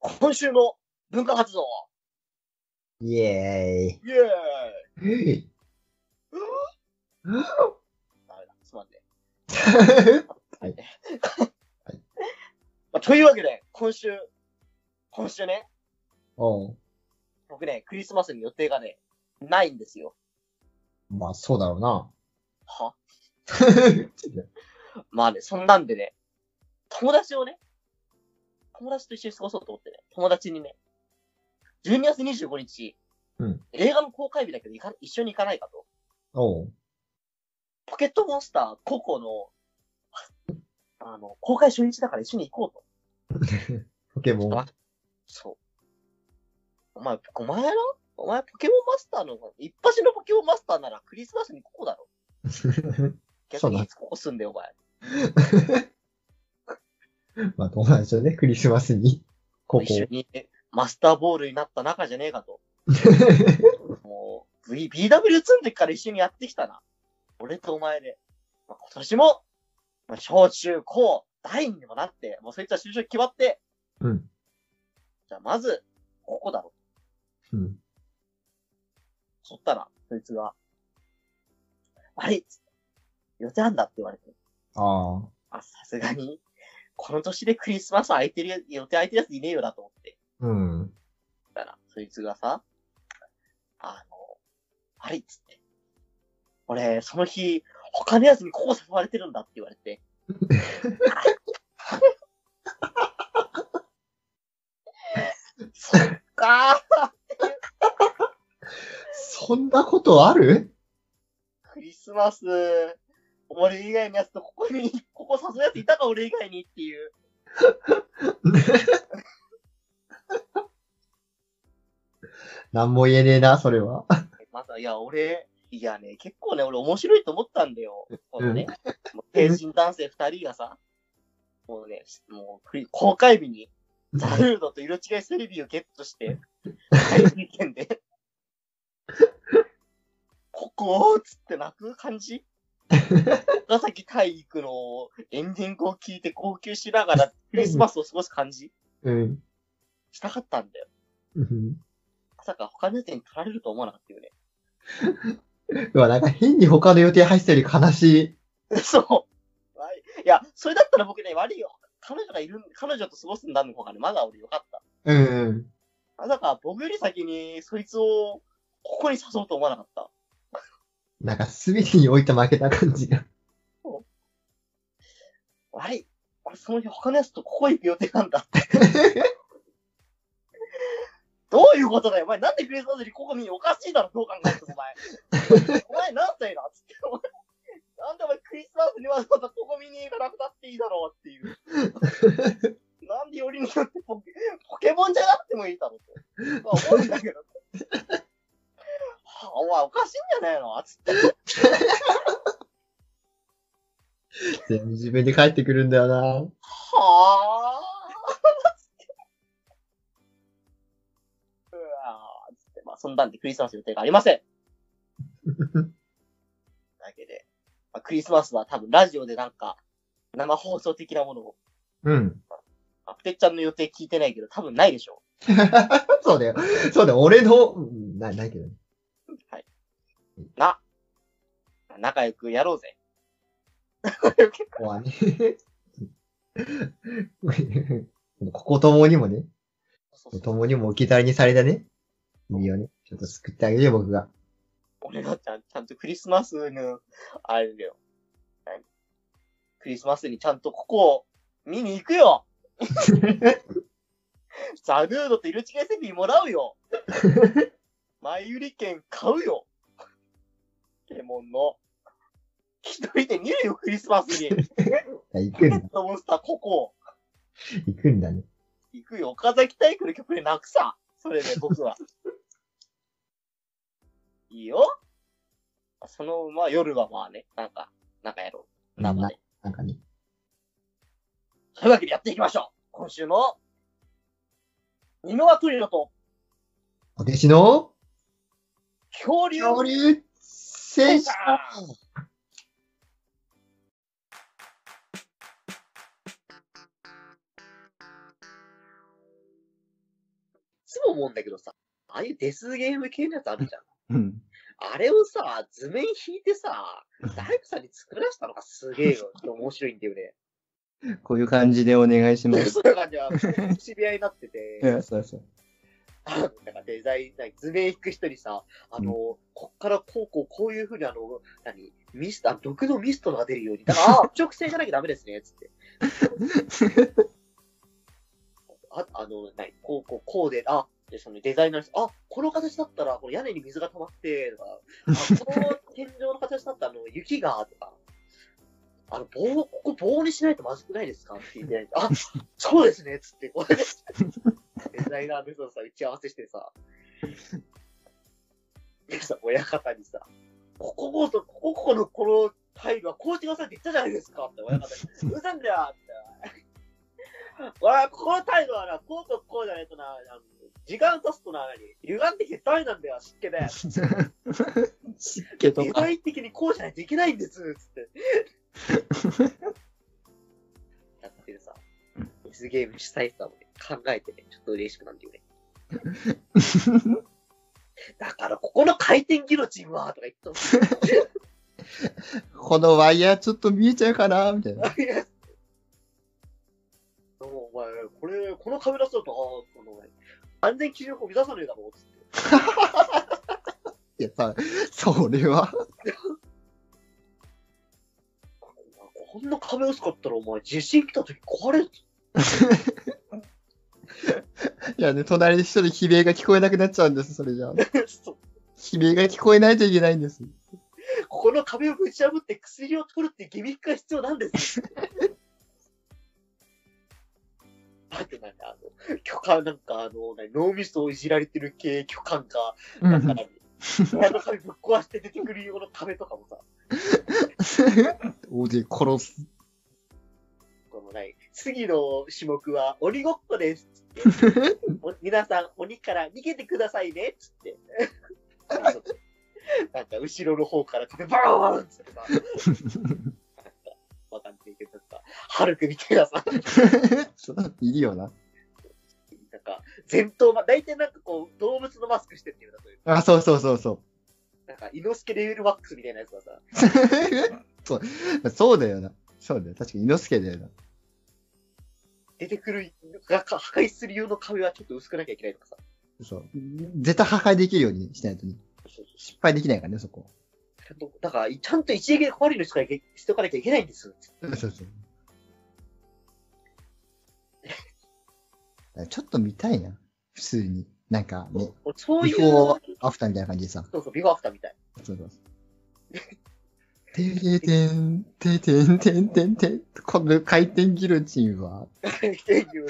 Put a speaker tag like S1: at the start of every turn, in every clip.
S1: 今週の文化活動。
S2: イエ
S1: イ。エーイ。
S2: ーイ。
S1: ダメだ、すまんね。
S2: はい。
S1: まあ、というわけで、今週、今週ね、
S2: おう
S1: 僕ね、クリスマスに予定がね、ないんですよ。
S2: まあ、そうだろうな。
S1: はまあね、そんなんでね、友達をね、友達と一緒に過ごそうと思ってね、友達にね、12月25日、
S2: うん
S1: 映画の公開日だけど行か一緒に行かないかと。
S2: おう
S1: ポケットモンスターココの、あの、公開初日だから一緒に行こうと。
S2: ポケモン？
S1: あそう。お前、お前なお前ポケモンマスターの、一発のポケモンマスターならクリスマスにここだろ。逆にいつここ住んでよ、お前。
S2: まあ、友達とね、クリスマスに、ここ。
S1: 一緒にマスターボールになった仲じゃねえかと。もう、V、BW 積んでっから一緒にやってきたな。俺とお前で。まあ、今年も、まあ、小中高、大にもなって、もうそいつは就職決まって、
S2: うん。
S1: じゃあまず、ここだろ。
S2: うん。
S1: そったら、そいつが、あれ予定あんだって言われて。
S2: ああ。
S1: あ、さすがに、この年でクリスマス空いてるや、予定空いてるやついねえよなと思って。
S2: うん。
S1: だから、そいつがさ、あの、あれっつって。俺、その日、他のやつにここ誘われてるんだって言われて。そっかー
S2: そんなことある？
S1: クリスマス、俺以外のやつとここに、ここ誘うやついたか俺以外にっていう。
S2: なんも言えねえな、それは。
S1: また、いや、俺、いやね、結構ね、俺面白いと思ったんだよ。このね、もう成人男性二人がさ、もうね、もう公開日に、ザルードと色違いセレビをゲットして、大事件で、ここ？ーっつって泣く感じ？岡崎体育のエンディングを聞いて号泣しながらクリスマスを過ごす感じ？
S2: うん。
S1: したかったんだよ。
S2: うん
S1: まさか他のやつに取られると思わなかったよね。
S2: うわ、なんか変に他の予定入ってたより悲しい。
S1: そう。はいいや、それだったら僕ね、悪いよ。彼女がいる、彼女と過ごすんだの方がね、まだ俺よかった。
S2: うん。
S1: まさか僕より先にそいつをここに誘うと思わなかった。
S2: なんか全てに置いて負けた感じが。
S1: 悪い。俺その日他のやつとここ行く予定なんだ。どういうことだよ。お前なんでクリスマスにここ見におかしいだろ、どう考えてもお前。
S2: 全部自分で帰ってくるんだよな。
S1: はあ。うわーつって、まあ、そんなんでクリスマス予定がありません。だけで、まあ、クリスマスは多分ラジオでなんか、生放送的なものを、
S2: うん。
S1: あてっちゃんの予定聞いてないけど、多分ないでしょ
S2: そうだよ。そうだよ。俺の、うんな、ないけどね。
S1: な。仲良くやろうぜ。
S2: ここはね。ここともにもね、共にも置き去りにされたね。いをね、ちょっと救ってあげるよ、僕が。
S1: 俺がちゃんちゃんとクリスマスの、あれだよ。はいクリスマスにちゃんとここを見に行くよ ザルードと色違いセビーもらうよ前売り券買うよレモンの。一人で見るよ、クリスマスに。
S2: 行く
S1: ペ
S2: んだ。
S1: ットモンスターここ。
S2: 行くんだね。
S1: 行くよ。岡崎体育の曲で泣くさ。それで僕は。いいよ。その、まあ夜はまあね、なんか、なんかやろう。生で。
S2: なんかね。
S1: というわけでやっていきましょう。今週の、ニノワトリノと
S2: お弟子の
S1: 恐竜
S2: 恐竜戦士
S1: つも思うんだけどさ、ああいうデスゲーム系のやつあるじゃん。
S2: うん。
S1: あれをさ、図面引いてさ、大工さんに作らしたのがすげえよ。面白いんだよね。
S2: こういう感じでお願いします。
S1: そういう感じは、知り合いになってて
S2: そうそう。
S1: なんかデザイン、図面引く人にさ、あの、こっからこうこうこういうふうにあの、何、ミスト、あ毒のミストが出るように。だから、あ、直線じゃなきゃダメですね、つって。あ、あの、何、こうこうこうで、あ、で、そのデザイナーの人、あ、この形だったら、この屋根に水が溜まって、とか、あ、この天井の形だったら、あの、雪が、とか、あの、棒、ここ棒にしないとまずくないですか？って言って、あ、そうですね、つって、これで、デザイナーの人とさ、打ち合わせしてさ、でさ、親方にさ、こここそ、ここのこのタイルはこうしてくださいって言ったじゃないですかって親方に。うるさいんだよって。俺はここのタイルはな、こうとこうじゃないとな、あの時間経つとな、何？歪んできてダメなんだよ、湿気で。
S2: 湿気とか。
S1: デザイン的にこうじゃないといけないんです、つって。やってるさ、デスゲーム主催者をね、考えてね、ちょっと嬉しくなるんだよね。だから、ここの回転ギロチンは、とか言った
S2: このワイヤーちょっと見えちゃうかなみたいな。
S1: の。いやお前、これ、このカメラすると、ああ、この、安全基準法満たさねえだろ、つって。
S2: いやさ、それは。
S1: こんな壁薄かったら、お前、地震来た時壊れる。
S2: いやね、隣で一人悲鳴が聞こえなくなっちゃうんです、それじゃあ。
S1: そう
S2: 悲鳴が聞こえないといけないんです。
S1: ここの壁をぶち破って薬を取るっていうギミックが必要なんです。あとなんかあの、巨漢なんかあの、何脳みそをいじられてる系巨漢か、なんか何、部屋の壁ぶっ壊して出てくるような壁とかもさ、
S2: 大勢殺す。
S1: このない、次の種目は鬼ごっこですっつっ皆さん鬼から逃げてくださいねっつって。なんか後ろの方から壁バーンってさ、わかんないけど、なんか、ハルクみたいなさ、
S2: そういるよな。
S1: なんか、前頭ま、大体なんかこう、動物のマスクしてっていうのだという。
S2: あ、そうそうそうそ
S1: なんか、イノスケレベルマックスみたいなやつがさ、
S2: う。そう、そうだよな。そうだよ。確かに、猪之助だよな。
S1: 出てくる、がか破壊する用の壁はちょっと薄くなきゃいけないとかさ。
S2: そう。絶対破壊できるようにしないとね。
S1: そうそう
S2: 失敗できないからね、そこ。
S1: ちゃんと、だから、ちゃんと一撃で壊れる人からしておかなきゃいけないんです。
S2: そうそうそう。ちょっと見たいな。普通に。なんかね、
S1: そういう、
S2: ビフォーアフターみたいな感じでさ。
S1: そうそう、ビフォーアフターみたい。
S2: そうそうそう。てれてん、てんてんてんてんてん。この回転ギロチンは、
S1: っていう、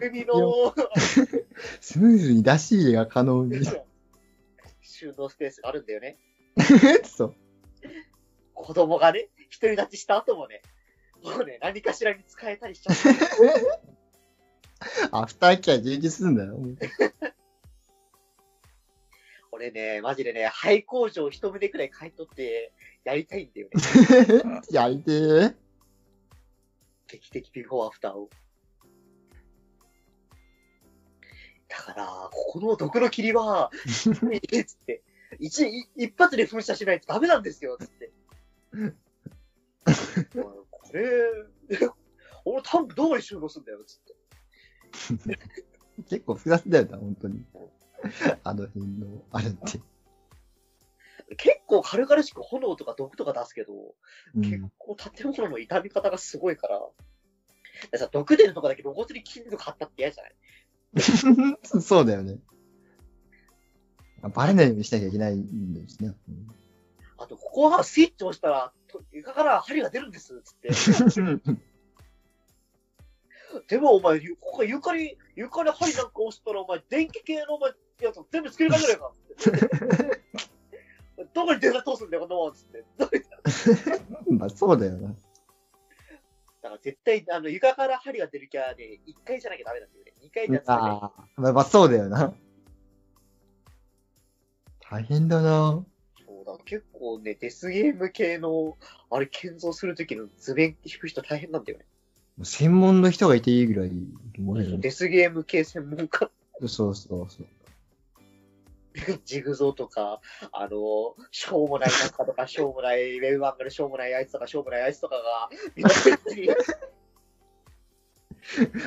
S1: 首の
S2: スムーズに出し入れが可能に。
S1: 収納スペースがあるんだよね。
S2: そう。
S1: 子供がね、一人立ちした後もね、もうね、何かしらに使えたりしちゃう。
S2: アフターケア充実するんだよ。
S1: 俺ね、マジでね、廃工場一棟くらい買い取ってやりたいんだよね。
S2: やりてー。
S1: 劇的ビフォーアフターを。だから、ここの毒の霧は、いいつって、一、い一発で噴射しないとダメなんですよ、つって。これ、俺タンクどこに収納すんだよ、つって。
S2: 結構複雑だよな、本当に。あの辺の、あれって。
S1: 結構軽々しく炎とか毒とか出すけど、
S2: うん
S1: 結構建物の傷み方がすごいから、でさ、毒出るとかだけ露骨に金属貼ったって嫌じゃない？
S2: そうだよね。バレないようにしなきゃいけないんですね。
S1: あと、ここはスイッチ押したら、と床から針が出るんです、つって。でもお前、ゆここ床に、床に針なんか押したら、お前、電気系のお前、やつ全部作り替えじゃないか。つってどこに電話通すんだよ、こんなもん、つって。
S2: まあそうだよな。
S1: だから絶対、あの、床から針が出るキャラで、1回じゃなきゃダメなんだよね。2回じゃダメ。
S2: ああ、まあ、まあそうだよな。大変だな。
S1: そうだ、結構ね、デスゲーム系の、あれ、建造するときの図面引く人大変なんだよね。
S2: 専門の人がいていいぐらい、ね
S1: デスゲーム系専門家。
S2: そうそうそう。
S1: ジグゾーとか、あの、しょうもない中とか、しょうもないウェブ漫画でしょうもないあいつとか、しょうもないあいつとかが、みんな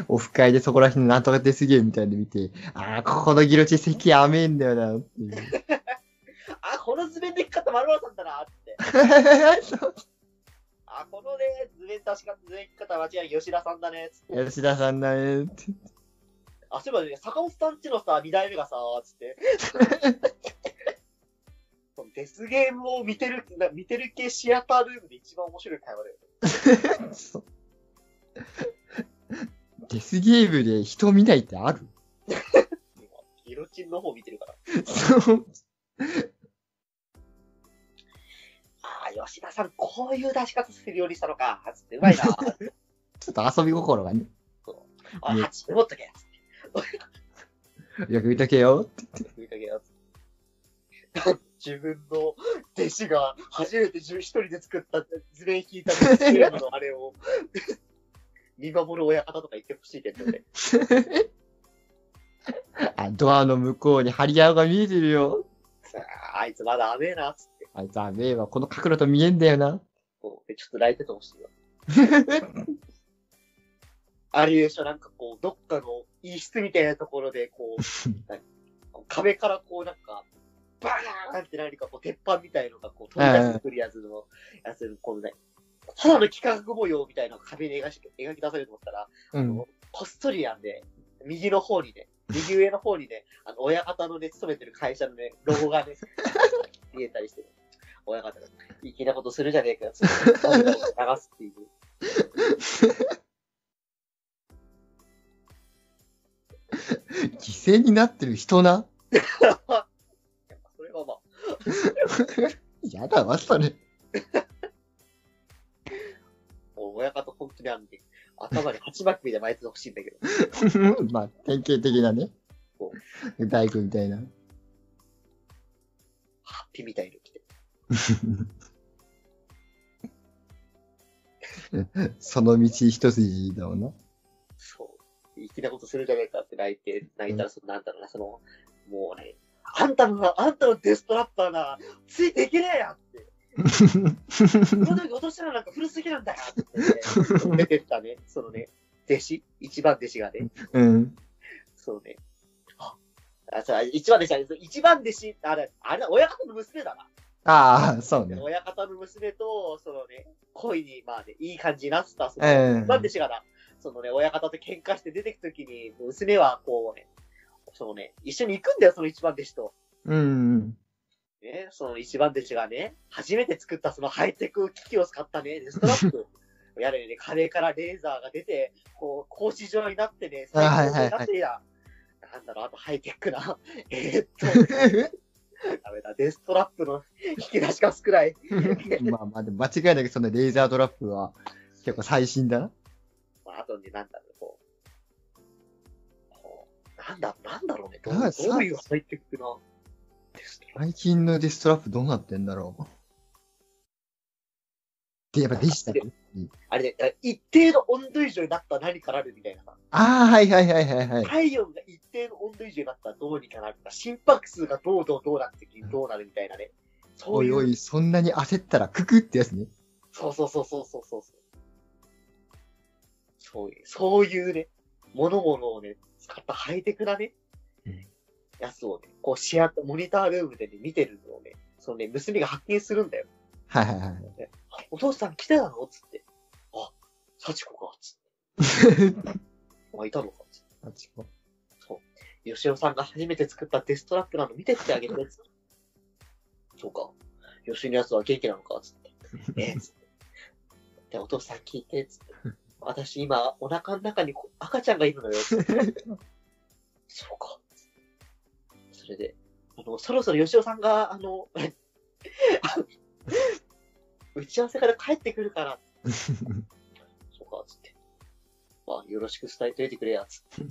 S2: オフ会でそこら辺のなんとかですげえみたいなの見て、ああ、ここのギロチ席甘えんだよな、っていう。
S1: あ、この図面でき方丸々さんだなって。あ、このね、図面確か図面き方間違い吉田さんだね。
S2: 吉田さんだね、って。
S1: あ、そういえばね、坂本さんちのさ、二代目がさ、つって。そのデスゲームを見てる、な見てる系シアタールームで一番面白い会話だよね。
S2: デスゲームで人見ないってある？
S1: 今ギロチンの方見てるから。
S2: そう。
S1: ああ、吉田さん、こういう出し方するようにしたのか。つって、うまいな。
S2: ちょっと遊び心がね。
S1: あ、
S2: ね
S1: 八持っとけ。つって
S2: よく見とけよ。
S1: 言いかけよ。つって自分の弟子が初めて自分一人で作った図面引いたゲームのあれを見守る親方とか言ってほしいけどね。
S2: あ、ドアの向こうに張り合うが見えてるよ。
S1: さあ、あいつまだ甘えな、つって。
S2: あいつはめえわ、この角度と見えんだよな。
S1: こうちょっと泣いててほしいわ。あれでしょ、なんかこう、どっかのいい室みたいなところで、こう、壁からこうなんか、バーンって何かこう、鉄板みたいのがこう、飛び出してくるやつの、やつの、このね、ただの幾何学模様みたいなのが壁に描き描き出されると思ったら、
S2: うん。
S1: こっそりやんで、右の方にね、右上の方にね、あの、親方のね、勤めてる会社のね、ロゴがね、見えたりして、親方が、粋なことするじゃねえかよ、流すっていう。
S2: 犠牲になってる人な？
S1: やっぱそれはまあ、
S2: やだわ、それ。
S1: 親方本当にあんで、頭に鉢巻きみたいな巻いてほしいんだけど、
S2: まあ、典型的なね
S1: そ。
S2: 大工みたいな。
S1: ハッピーみたいに着て。
S2: その道一筋だもんな。
S1: 粋なことするじゃねえかって泣いて、泣いたら、その、なんだろうな、その、もうね、あんたのな、あんたのデストラッパーな、ついていけねえやって。その時落としたらなんか古すぎなんだよって、ね、出てったね、そのね、弟子、一番弟子がね、
S2: うん。
S1: そうね。あ、あそう一番弟子は、一番弟子、あれ、あれ、親方の娘だな。
S2: ああ、そうね。
S1: 親方の娘と、そのね、恋に、まあね、いい感じになってた、その、
S2: うん
S1: 一番弟子がな、そのね、親方と喧嘩して出てくときに、娘はこうね、そのね、一緒に行くんだよ、その一番弟子と。
S2: うん。
S1: ね、その一番弟子がね、初めて作ったそのハイテク機器を使ったね、デストラップ。やれね、壁からレーザーが出て、こう、格子状になってね、
S2: はいはいはい
S1: になってや。なんだろう、あとハイテクな。えーっと、ダメだ、デストラップの引き出しが少ない。
S2: まあまあ、でも間違いなくそのレーザートラップは結構最新だな。
S1: まあ、あとね、なんだろう、こう。こうなんだ、なんだろうね。どう
S2: あ
S1: どういうハイテクなデストラッ
S2: 最近のデストラップどうなってんだろう。で、やっぱデジタル
S1: プ。あれね、一定の温度以上になったら何かなるみたいなさ。
S2: ああ、はいはいはいはいはい。
S1: 体温が一定の温度以上になったらどうにかなるとか、心拍数がどうどうどうなってきどうなるみたいなね。そういう、
S2: おいおい、そんなに焦ったらククってやつね。
S1: そうそうそうそうそうそう。そういう、そういうね、物々をね、使ったハイテクなね、
S2: うん
S1: やつをね、こうシェア、モニタールームでね、見てるのをね、そのね、娘が発見するんだよ。
S2: はいはいはい。
S1: あお父さん来てたの？つって。あ、幸子かつって。お前いたのか？つって。
S2: あちこ
S1: そう。吉尾さんが初めて作ったデストラップなの見てってあげて、つって。そうか。吉尾のやつは元気なのか？つって。えつって。で、お父さん聞いて、つって。私今、お腹の中にこ赤ちゃんがいるのよ。そうか。それで、あの、そろそろ吉尾さんが、あの、打ち合わせから帰ってくるから、そうか、つって。まあ、よろしく伝えておいてくれや、つって。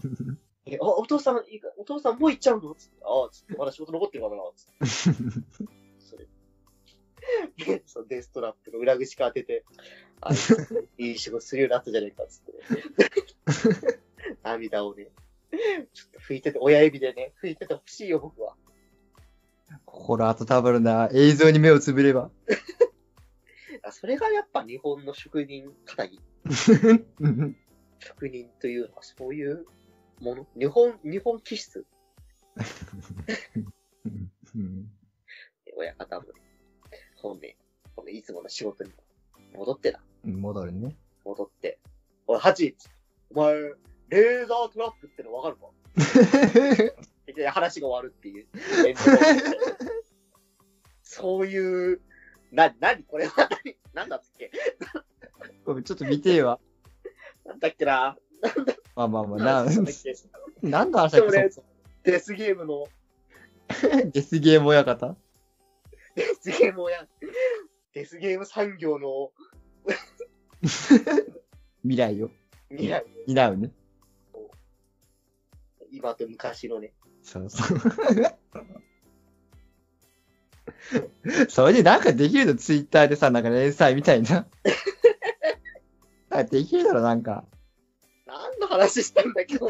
S1: え、あ、お父さん、いいかお父さんもう行っちゃうの？つって。ああ、つって。まだ仕事残ってるからな、つって。そのデストラップの裏口から当てて、あ いい仕事するようになったじゃねえか、つって。涙をね、ちょっと拭いてて、親指でね、拭いててほしいよ、僕は。
S2: 心温まるな。映像に目をつぶれば。
S1: あそれがやっぱ日本の職人仇ぎ。職人というのはそういうもの？日本、日本気質？親方もね、このね、このいつもの仕事に戻ってな。
S2: 戻るね。
S1: 戻って。おい、ハチお前、レーザートラップってのわかるか？で話が終わるっていう。そういう、な、なにこれは何？なんだっけ？
S2: ごめんちょっと見てえわ。
S1: なんだっけな？
S2: まあまあまあ、な、
S1: なんだっけ？
S2: なんの話だっけ、
S1: デスゲームの、
S2: デスゲーム親方？
S1: デスゲームをや、デスゲーム産業の
S2: 未来を
S1: 未来、
S2: 担うね。
S1: 今と昔のね、
S2: そうそう。それでなんかできるのツイッターでさ、なんか連載みたいな。なんかできるだろ、なんか。
S1: 何の話したんだっけど、